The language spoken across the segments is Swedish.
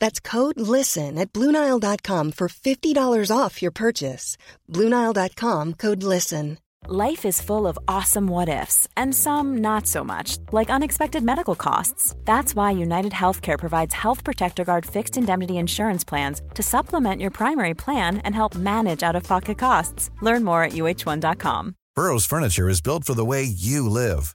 That's code LISTEN at Bluenile.com for $50 off your purchase. Bluenile.com code LISTEN. Life is full of awesome what ifs, and some not so much, like unexpected medical costs. That's why United Healthcare provides Health Protector Guard fixed indemnity insurance plans to supplement your primary plan and help manage out of pocket costs. Learn more at uh1.com. Burrow's furniture is built for the way you live.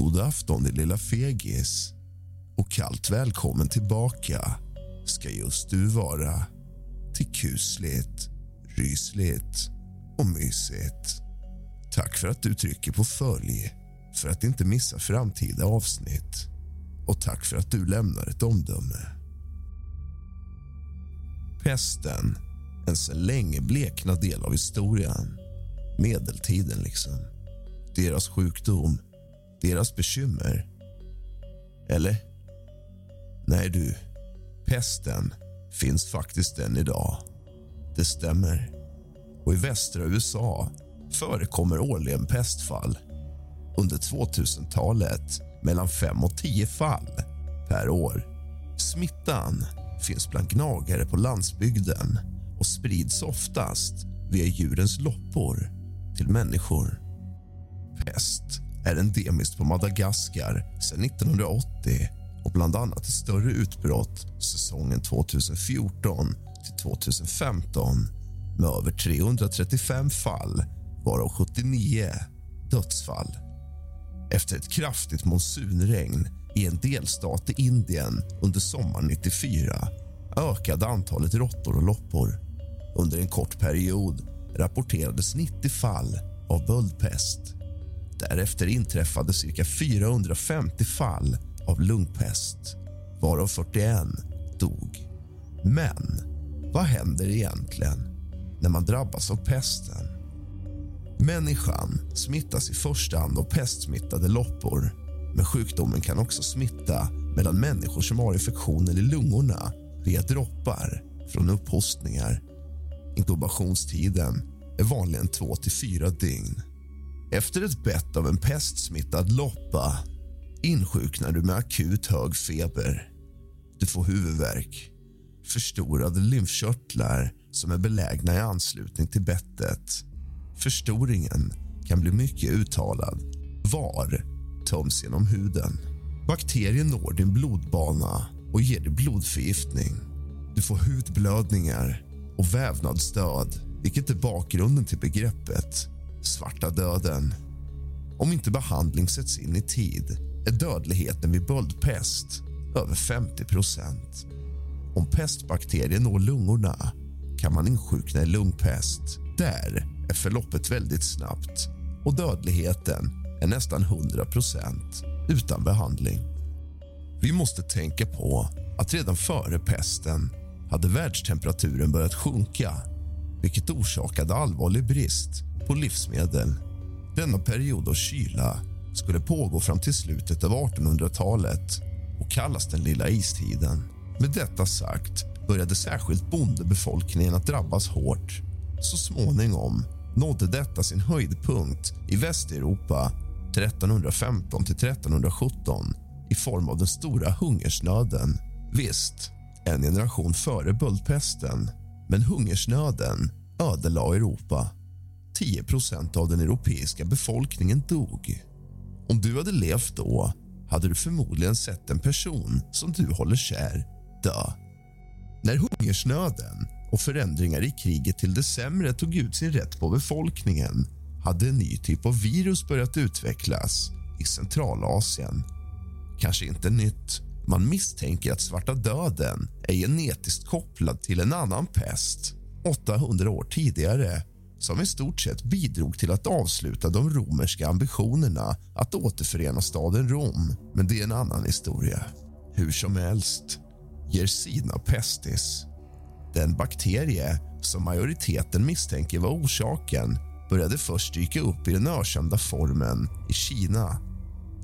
God afton, din lilla fegis. Och kallt välkommen tillbaka ska just du vara till kusligt, rysligt och mysigt. Tack för att du trycker på följ för att inte missa framtida avsnitt. Och tack för att du lämnar ett omdöme. Pesten, en sedan länge bleknad del av historien. Medeltiden, liksom. Deras sjukdom deras bekymmer. Eller? Nej, du. Pesten finns faktiskt än idag. Det stämmer. Och I västra USA förekommer årligen pestfall. Under 2000-talet mellan 5 och 10 fall per år. Smittan finns bland gnagare på landsbygden och sprids oftast via djurens loppor till människor. Pest är endemiskt på Madagaskar sedan 1980 och bland annat ett större utbrott säsongen 2014 till 2015 med över 335 fall, varav 79 dödsfall. Efter ett kraftigt monsunregn i en delstat i Indien under sommaren 94 ökade antalet råttor och loppor. Under en kort period rapporterades 90 fall av böldpest. Därefter inträffade cirka 450 fall av lungpest, varav 41 dog. Men vad händer egentligen när man drabbas av pesten? Människan smittas i första hand av pestsmittade loppor men sjukdomen kan också smitta mellan människor som har infektioner i lungorna via droppar från upphostningar. Inkubationstiden är vanligen 2 till 4 dygn. Efter ett bett av en pestsmittad loppa insjuknar du med akut hög feber. Du får huvudvärk, förstorade lymfkörtlar som är belägna i anslutning till bettet. Förstoringen kan bli mycket uttalad. VAR töms genom huden. Bakterien når din blodbana och ger dig blodförgiftning. Du får hudblödningar och vävnadsdöd vilket är bakgrunden till begreppet svarta döden. Om inte behandling sätts in i tid är dödligheten vid böldpest över 50 procent. Om pestbakterien når lungorna kan man insjukna i lungpest. Där är förloppet väldigt snabbt och dödligheten är nästan 100 procent utan behandling. Vi måste tänka på att redan före pesten hade världstemperaturen börjat sjunka vilket orsakade allvarlig brist på livsmedel. Denna period av kyla skulle pågå fram till slutet av 1800-talet och kallas den lilla istiden. Med detta sagt började särskilt bondebefolkningen att drabbas hårt. Så småningom nådde detta sin höjdpunkt i Västeuropa 1315 till 1317 i form av den stora hungersnöden. Visst, en generation före böldpesten men hungersnöden ödelade Europa. 10% av den europeiska befolkningen dog. Om du hade levt då hade du förmodligen sett en person som du håller kär dö. När hungersnöden och förändringar i kriget till det sämre tog ut sin rätt på befolkningen hade en ny typ av virus börjat utvecklas i Centralasien. Kanske inte nytt. Man misstänker att svarta döden är genetiskt kopplad till en annan pest 800 år tidigare som i stort sett bidrog till att avsluta de romerska ambitionerna att återförena staden Rom. Men det är en annan historia. Hur som helst, Yersina pestis, den bakterie som majoriteten misstänker var orsaken började först dyka upp i den ökända formen i Kina.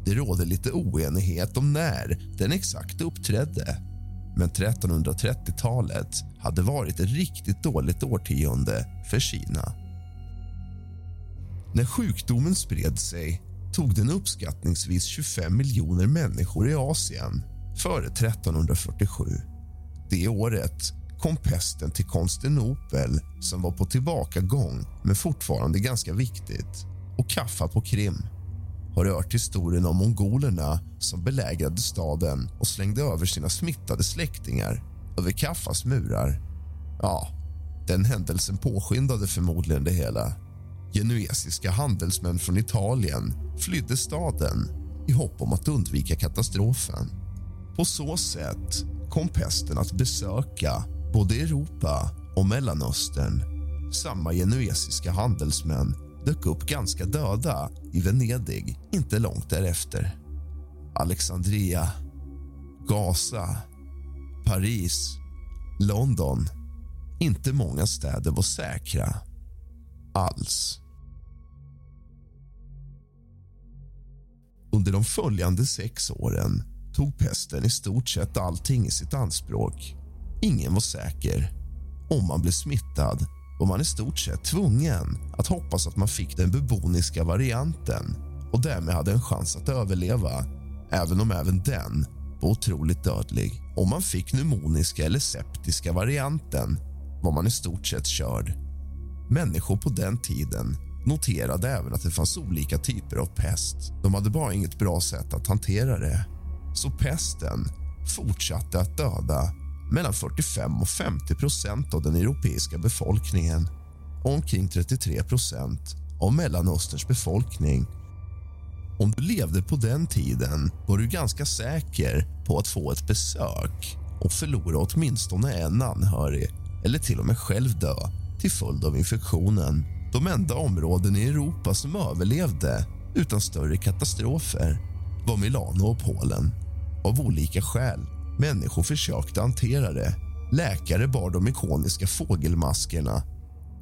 Det råder lite oenighet om när den exakt uppträdde men 1330-talet hade varit ett riktigt dåligt årtionde för Kina. När sjukdomen spred sig tog den uppskattningsvis 25 miljoner människor i Asien före 1347. Det året kom pesten till Konstantinopel som var på tillbakagång men fortfarande ganska viktigt och Kaffa på Krim har hört historien om mongolerna som belägrade staden och slängde över sina smittade släktingar över Kaffas murar. Ja, den händelsen påskyndade förmodligen det hela. Genuesiska handelsmän från Italien flydde staden i hopp om att undvika katastrofen. På så sätt kom pesten att besöka både Europa och Mellanöstern. Samma genuesiska handelsmän dök upp ganska döda i Venedig inte långt därefter. Alexandria, Gaza, Paris, London. Inte många städer var säkra alls. Under de följande sex åren tog pesten i stort sett allting i sitt anspråk. Ingen var säker. Om man blev smittad var man i stort sett tvungen att hoppas att man fick den buboniska varianten och därmed hade en chans att överleva, även om även den var otroligt dödlig. Om man fick pneumoniska eller septiska varianten var man i stort sett körd. Människor på den tiden noterade även att det fanns olika typer av pest. De hade bara inget bra sätt att hantera det. Så pesten fortsatte att döda mellan 45 och 50 procent av den europeiska befolkningen och omkring 33 procent av Mellanösterns befolkning. Om du levde på den tiden var du ganska säker på att få ett besök och förlora åtminstone en anhörig eller till och med själv dö till följd av infektionen. De enda områden i Europa som överlevde utan större katastrofer var Milano och Polen, av olika skäl. Människor försökte hantera det. Läkare bar de ikoniska fågelmaskerna.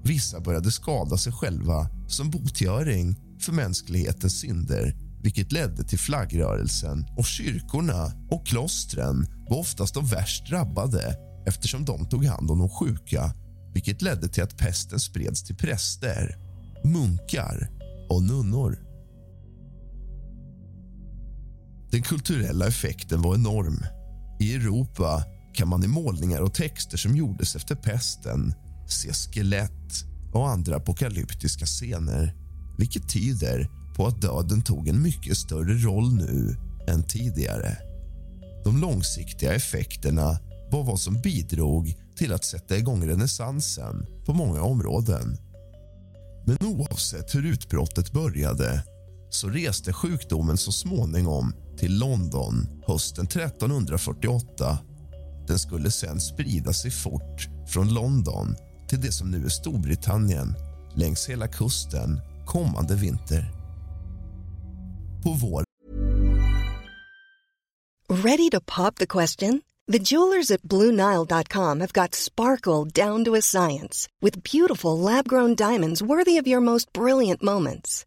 Vissa började skada sig själva som botgöring för mänsklighetens synder vilket ledde till flaggrörelsen. Och Kyrkorna och klostren var oftast de värst drabbade eftersom de tog hand om de sjuka vilket ledde till att pesten spreds till präster, munkar och nunnor. Den kulturella effekten var enorm. I Europa kan man i målningar och texter som gjordes efter pesten se skelett och andra apokalyptiska scener vilket tyder på att döden tog en mycket större roll nu än tidigare. De långsiktiga effekterna var vad som bidrog till att sätta igång renässansen på många områden. Men oavsett hur utbrottet började så reste sjukdomen så småningom till London hösten 1348. Den skulle sen sprida sig fort från London till det som nu är Storbritannien längs hela kusten kommande vinter. På vår... Ready to pop the question? The jewelers at BlueNile.com have got sparkle down to a science with beautiful lab-grown diamonds worthy of your most brilliant moments.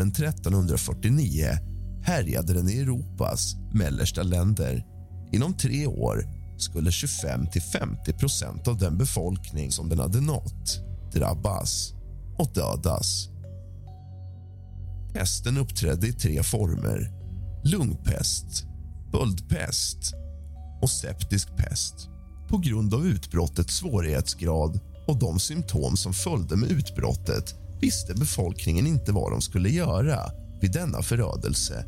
1349 härjade den i Europas mellersta länder. Inom tre år skulle 25–50 procent av den befolkning som den hade nått drabbas och dödas. Pesten uppträdde i tre former. Lungpest, böldpest och septisk pest. På grund av utbrottets svårighetsgrad och de symptom som följde med utbrottet visste befolkningen inte vad de skulle göra vid denna förödelse.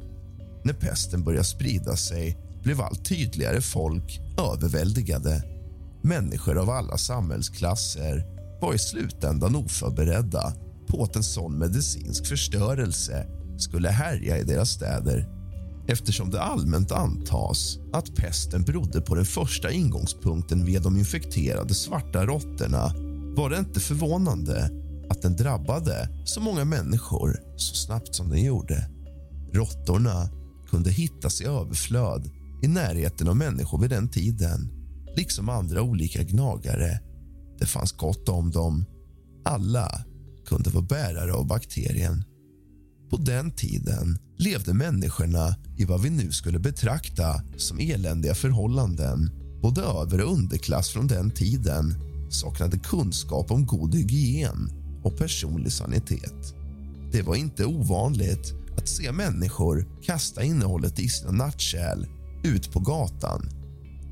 När pesten började sprida sig blev allt tydligare folk överväldigade. Människor av alla samhällsklasser var i slutändan oförberedda på att en sån medicinsk förstörelse skulle härja i deras städer eftersom det allmänt antas att pesten berodde på den första ingångspunkten via de infekterade svarta råttorna var det inte förvånande att den drabbade så många människor så snabbt som den gjorde. Råttorna kunde hittas i överflöd i närheten av människor vid den tiden liksom andra olika gnagare. Det fanns gott om dem. Alla kunde vara bärare av bakterien. På den tiden levde människorna i vad vi nu skulle betrakta som eländiga förhållanden. Både över och underklass från den tiden saknade kunskap om god hygien och personlig sanitet. Det var inte ovanligt att se människor kasta innehållet i sina nattkärl ut på gatan.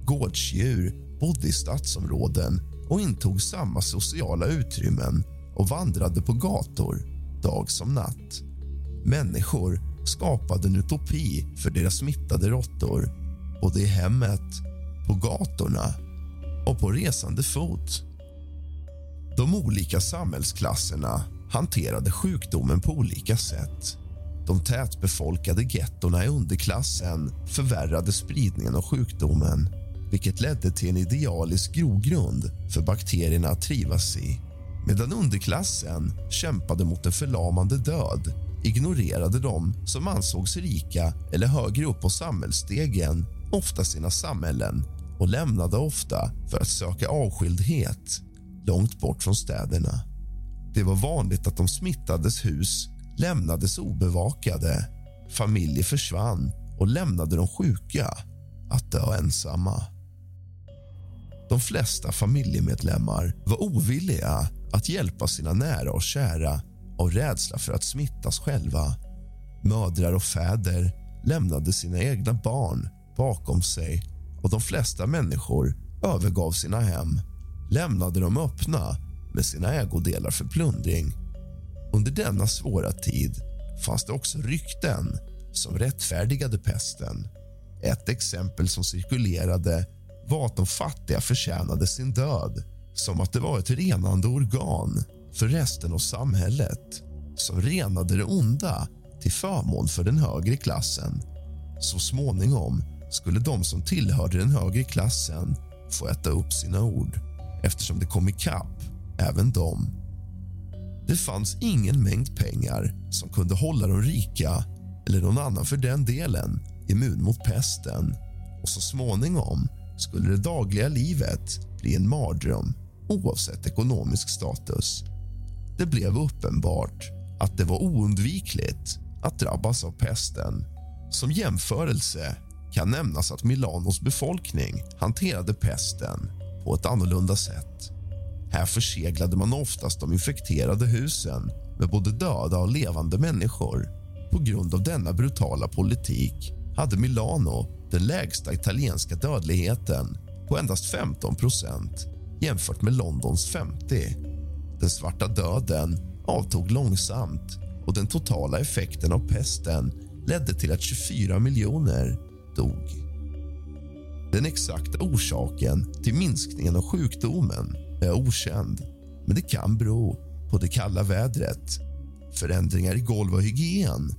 Gårdsdjur bodde i stadsområden och intog samma sociala utrymmen och vandrade på gator dag som natt. Människor skapade en utopi för deras smittade råttor både i hemmet, på gatorna och på resande fot. De olika samhällsklasserna hanterade sjukdomen på olika sätt. De tätbefolkade gettorna i underklassen förvärrade spridningen av sjukdomen vilket ledde till en idealisk grogrund för bakterierna att trivas i. Medan underklassen kämpade mot en förlamande död ignorerade de som ansågs rika eller högre upp på samhällsstegen ofta sina samhällen och lämnade ofta för att söka avskildhet långt bort från städerna. Det var vanligt att de smittades hus lämnades obevakade. Familjer försvann och lämnade de sjuka att dö ensamma. De flesta familjemedlemmar var ovilliga att hjälpa sina nära och kära av rädsla för att smittas själva. Mödrar och fäder lämnade sina egna barn bakom sig och de flesta människor övergav sina hem lämnade dem öppna med sina ägodelar för plundring. Under denna svåra tid fanns det också rykten som rättfärdigade pesten. Ett exempel som cirkulerade var att de fattiga förtjänade sin död som att det var ett renande organ för resten av samhället som renade det onda till förmån för den högre klassen. Så småningom skulle de som tillhörde den högre klassen få äta upp sina ord eftersom det kom ikapp även dem. Det fanns ingen mängd pengar som kunde hålla de rika eller någon annan för den delen, immun mot pesten och så småningom skulle det dagliga livet bli en mardröm oavsett ekonomisk status. Det blev uppenbart att det var oundvikligt att drabbas av pesten. Som jämförelse kan nämnas att Milanos befolkning hanterade pesten på ett annorlunda sätt. Här förseglade man oftast de infekterade husen med både döda och levande människor. På grund av denna brutala politik hade Milano den lägsta italienska dödligheten på endast 15 procent jämfört med Londons 50. Den svarta döden avtog långsamt och den totala effekten av pesten ledde till att 24 miljoner dog. Den exakta orsaken till minskningen av sjukdomen är okänd men det kan bero på det kalla vädret, förändringar i golv och hygien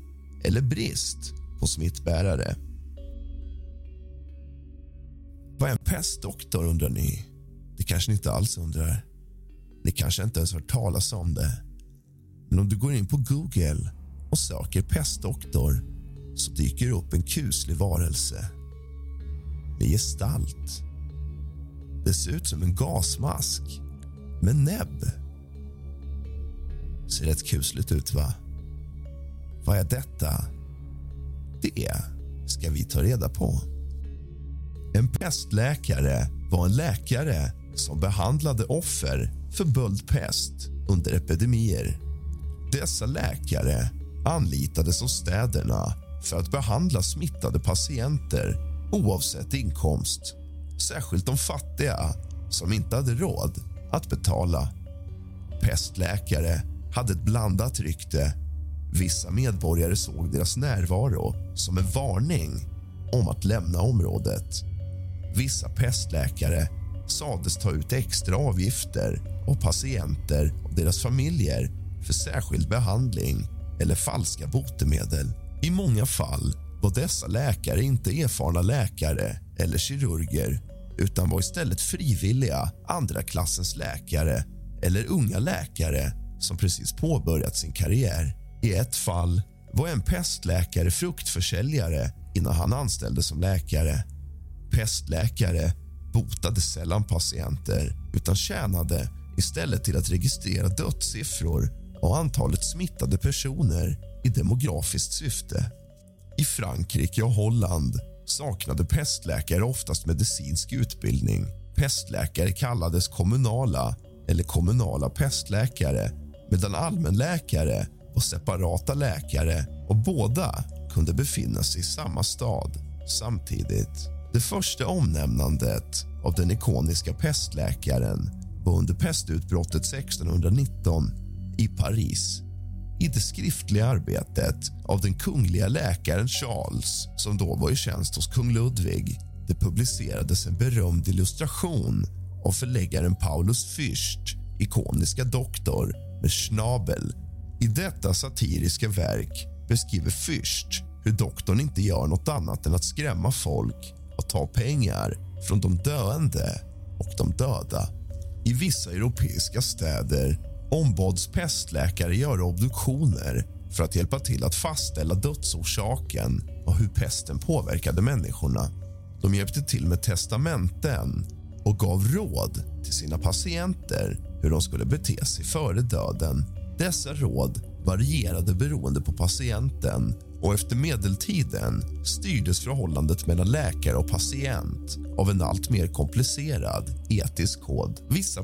eller brist på smittbärare. Vad är en pestdoktor, undrar ni? Det kanske ni inte alls undrar. Ni kanske inte ens hört talas om det. Men om du går in på Google och söker pestdoktor så dyker det upp en kuslig varelse med gestalt. Det ser ut som en gasmask med näbb. Ser rätt kusligt ut, va? Vad är detta? Det ska vi ta reda på. En pestläkare var en läkare som behandlade offer för böldpest under epidemier. Dessa läkare anlitades av städerna för att behandla smittade patienter oavsett inkomst. Särskilt de fattiga som inte hade råd att betala. Pestläkare hade ett blandat rykte. Vissa medborgare såg deras närvaro som en varning om att lämna området. Vissa pestläkare sades ta ut extra avgifter av patienter och deras familjer för särskild behandling eller falska botemedel. I många fall var dessa läkare inte erfarna läkare eller kirurger utan var istället frivilliga andra klassens läkare eller unga läkare som precis påbörjat sin karriär. I ett fall var en pestläkare fruktförsäljare innan han anställdes som läkare. Pestläkare botade sällan patienter utan tjänade istället till att registrera dödssiffror och antalet smittade personer i demografiskt syfte. I Frankrike och Holland saknade pestläkare oftast medicinsk utbildning. Pestläkare kallades kommunala eller kommunala pestläkare medan allmänläkare var separata läkare och båda kunde befinna sig i samma stad samtidigt. Det första omnämnandet av den ikoniska pestläkaren var under pestutbrottet 1619 i Paris. I det skriftliga arbetet av den kungliga läkaren Charles som då var i tjänst hos kung Ludvig det publicerades en berömd illustration av förläggaren Paulus Fürst, ikoniska doktor med schnabel. I detta satiriska verk beskriver Fürst hur doktorn inte gör något annat än att skrämma folk och ta pengar från de döende och de döda. I vissa europeiska städer ombads pestläkare göra obduktioner för att hjälpa till att fastställa dödsorsaken och hur pesten påverkade människorna. De hjälpte till med testamenten och gav råd till sina patienter hur de skulle bete sig före döden. Dessa råd varierade beroende på patienten och efter medeltiden styrdes förhållandet mellan läkare och patient av en allt mer komplicerad etisk kod. Vissa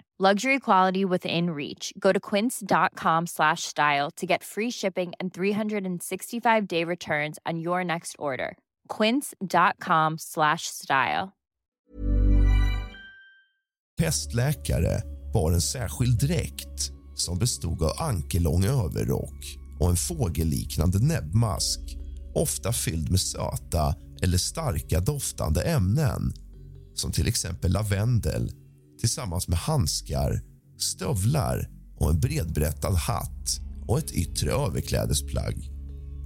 Luxury quality within reach. Go to quince.com slash style to get free shipping and 365 day returns on your next order. Quince.com slash style. Pestläkare bar en särskild dräkt som bestod av ankellång överrock och en fågelliknande näbbmask ofta fylld med söta eller starka doftande ämnen som till exempel lavendel tillsammans med handskar, stövlar och en bredbrättad hatt och ett yttre överklädesplagg.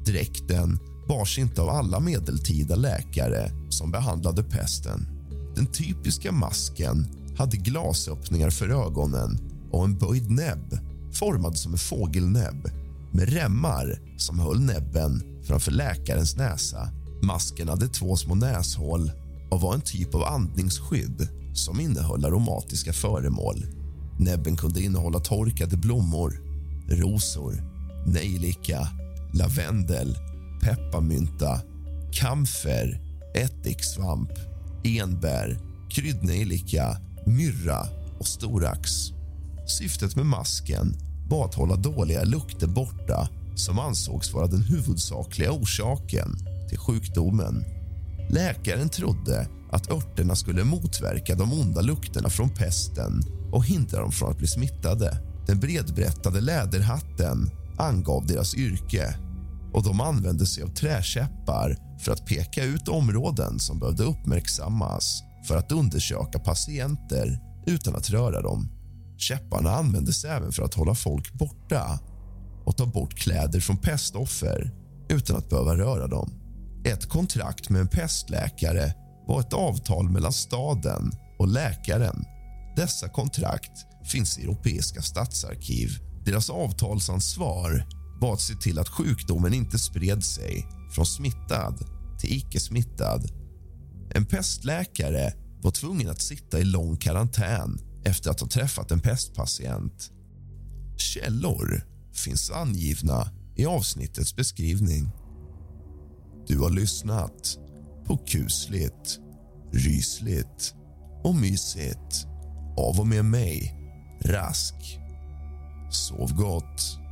Dräkten bars inte av alla medeltida läkare som behandlade pesten. Den typiska masken hade glasöppningar för ögonen och en böjd näbb formad som en fågelnäbb med remmar som höll näbben framför läkarens näsa. Masken hade två små näshål och var en typ av andningsskydd som innehöll aromatiska föremål. Näbben kunde innehålla torkade blommor, rosor, nejlika, lavendel, pepparmynta, kamfer, ättiksvamp, enbär, kryddnejlika, myrra och storax. Syftet med masken var att hålla dåliga lukter borta som ansågs vara den huvudsakliga orsaken till sjukdomen. Läkaren trodde att örterna skulle motverka de onda lukterna från pesten och hindra dem från att bli smittade. Den bredbrättade läderhatten angav deras yrke och de använde sig av träkäppar för att peka ut områden som behövde uppmärksammas för att undersöka patienter utan att röra dem. Käpparna användes även för att hålla folk borta och ta bort kläder från pestoffer utan att behöva röra dem. Ett kontrakt med en pestläkare var ett avtal mellan staden och läkaren. Dessa kontrakt finns i europeiska statsarkiv. Deras avtalsansvar var att se till att sjukdomen inte spred sig från smittad till icke smittad. En pestläkare var tvungen att sitta i lång karantän efter att ha träffat en pestpatient. Källor finns angivna i avsnittets beskrivning. Du har lyssnat på kusligt, rysligt och mysigt av och med mig, Rask. Sov gott.